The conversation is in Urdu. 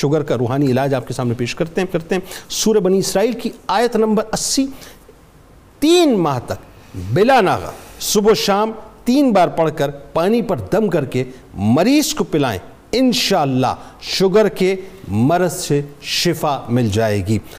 شوگر کا روحانی علاج آپ کے سامنے پیش کرتے ہیں کرتے ہیں۔ سورہ بنی اسرائیل کی آیت نمبر اسی، تین ماہ تک بلا ناغا صبح و شام تین بار پڑھ کر پانی پر دم کر کے مریض کو پلائیں، انشاءاللہ شوگر کے مرض سے شفا مل جائے گی۔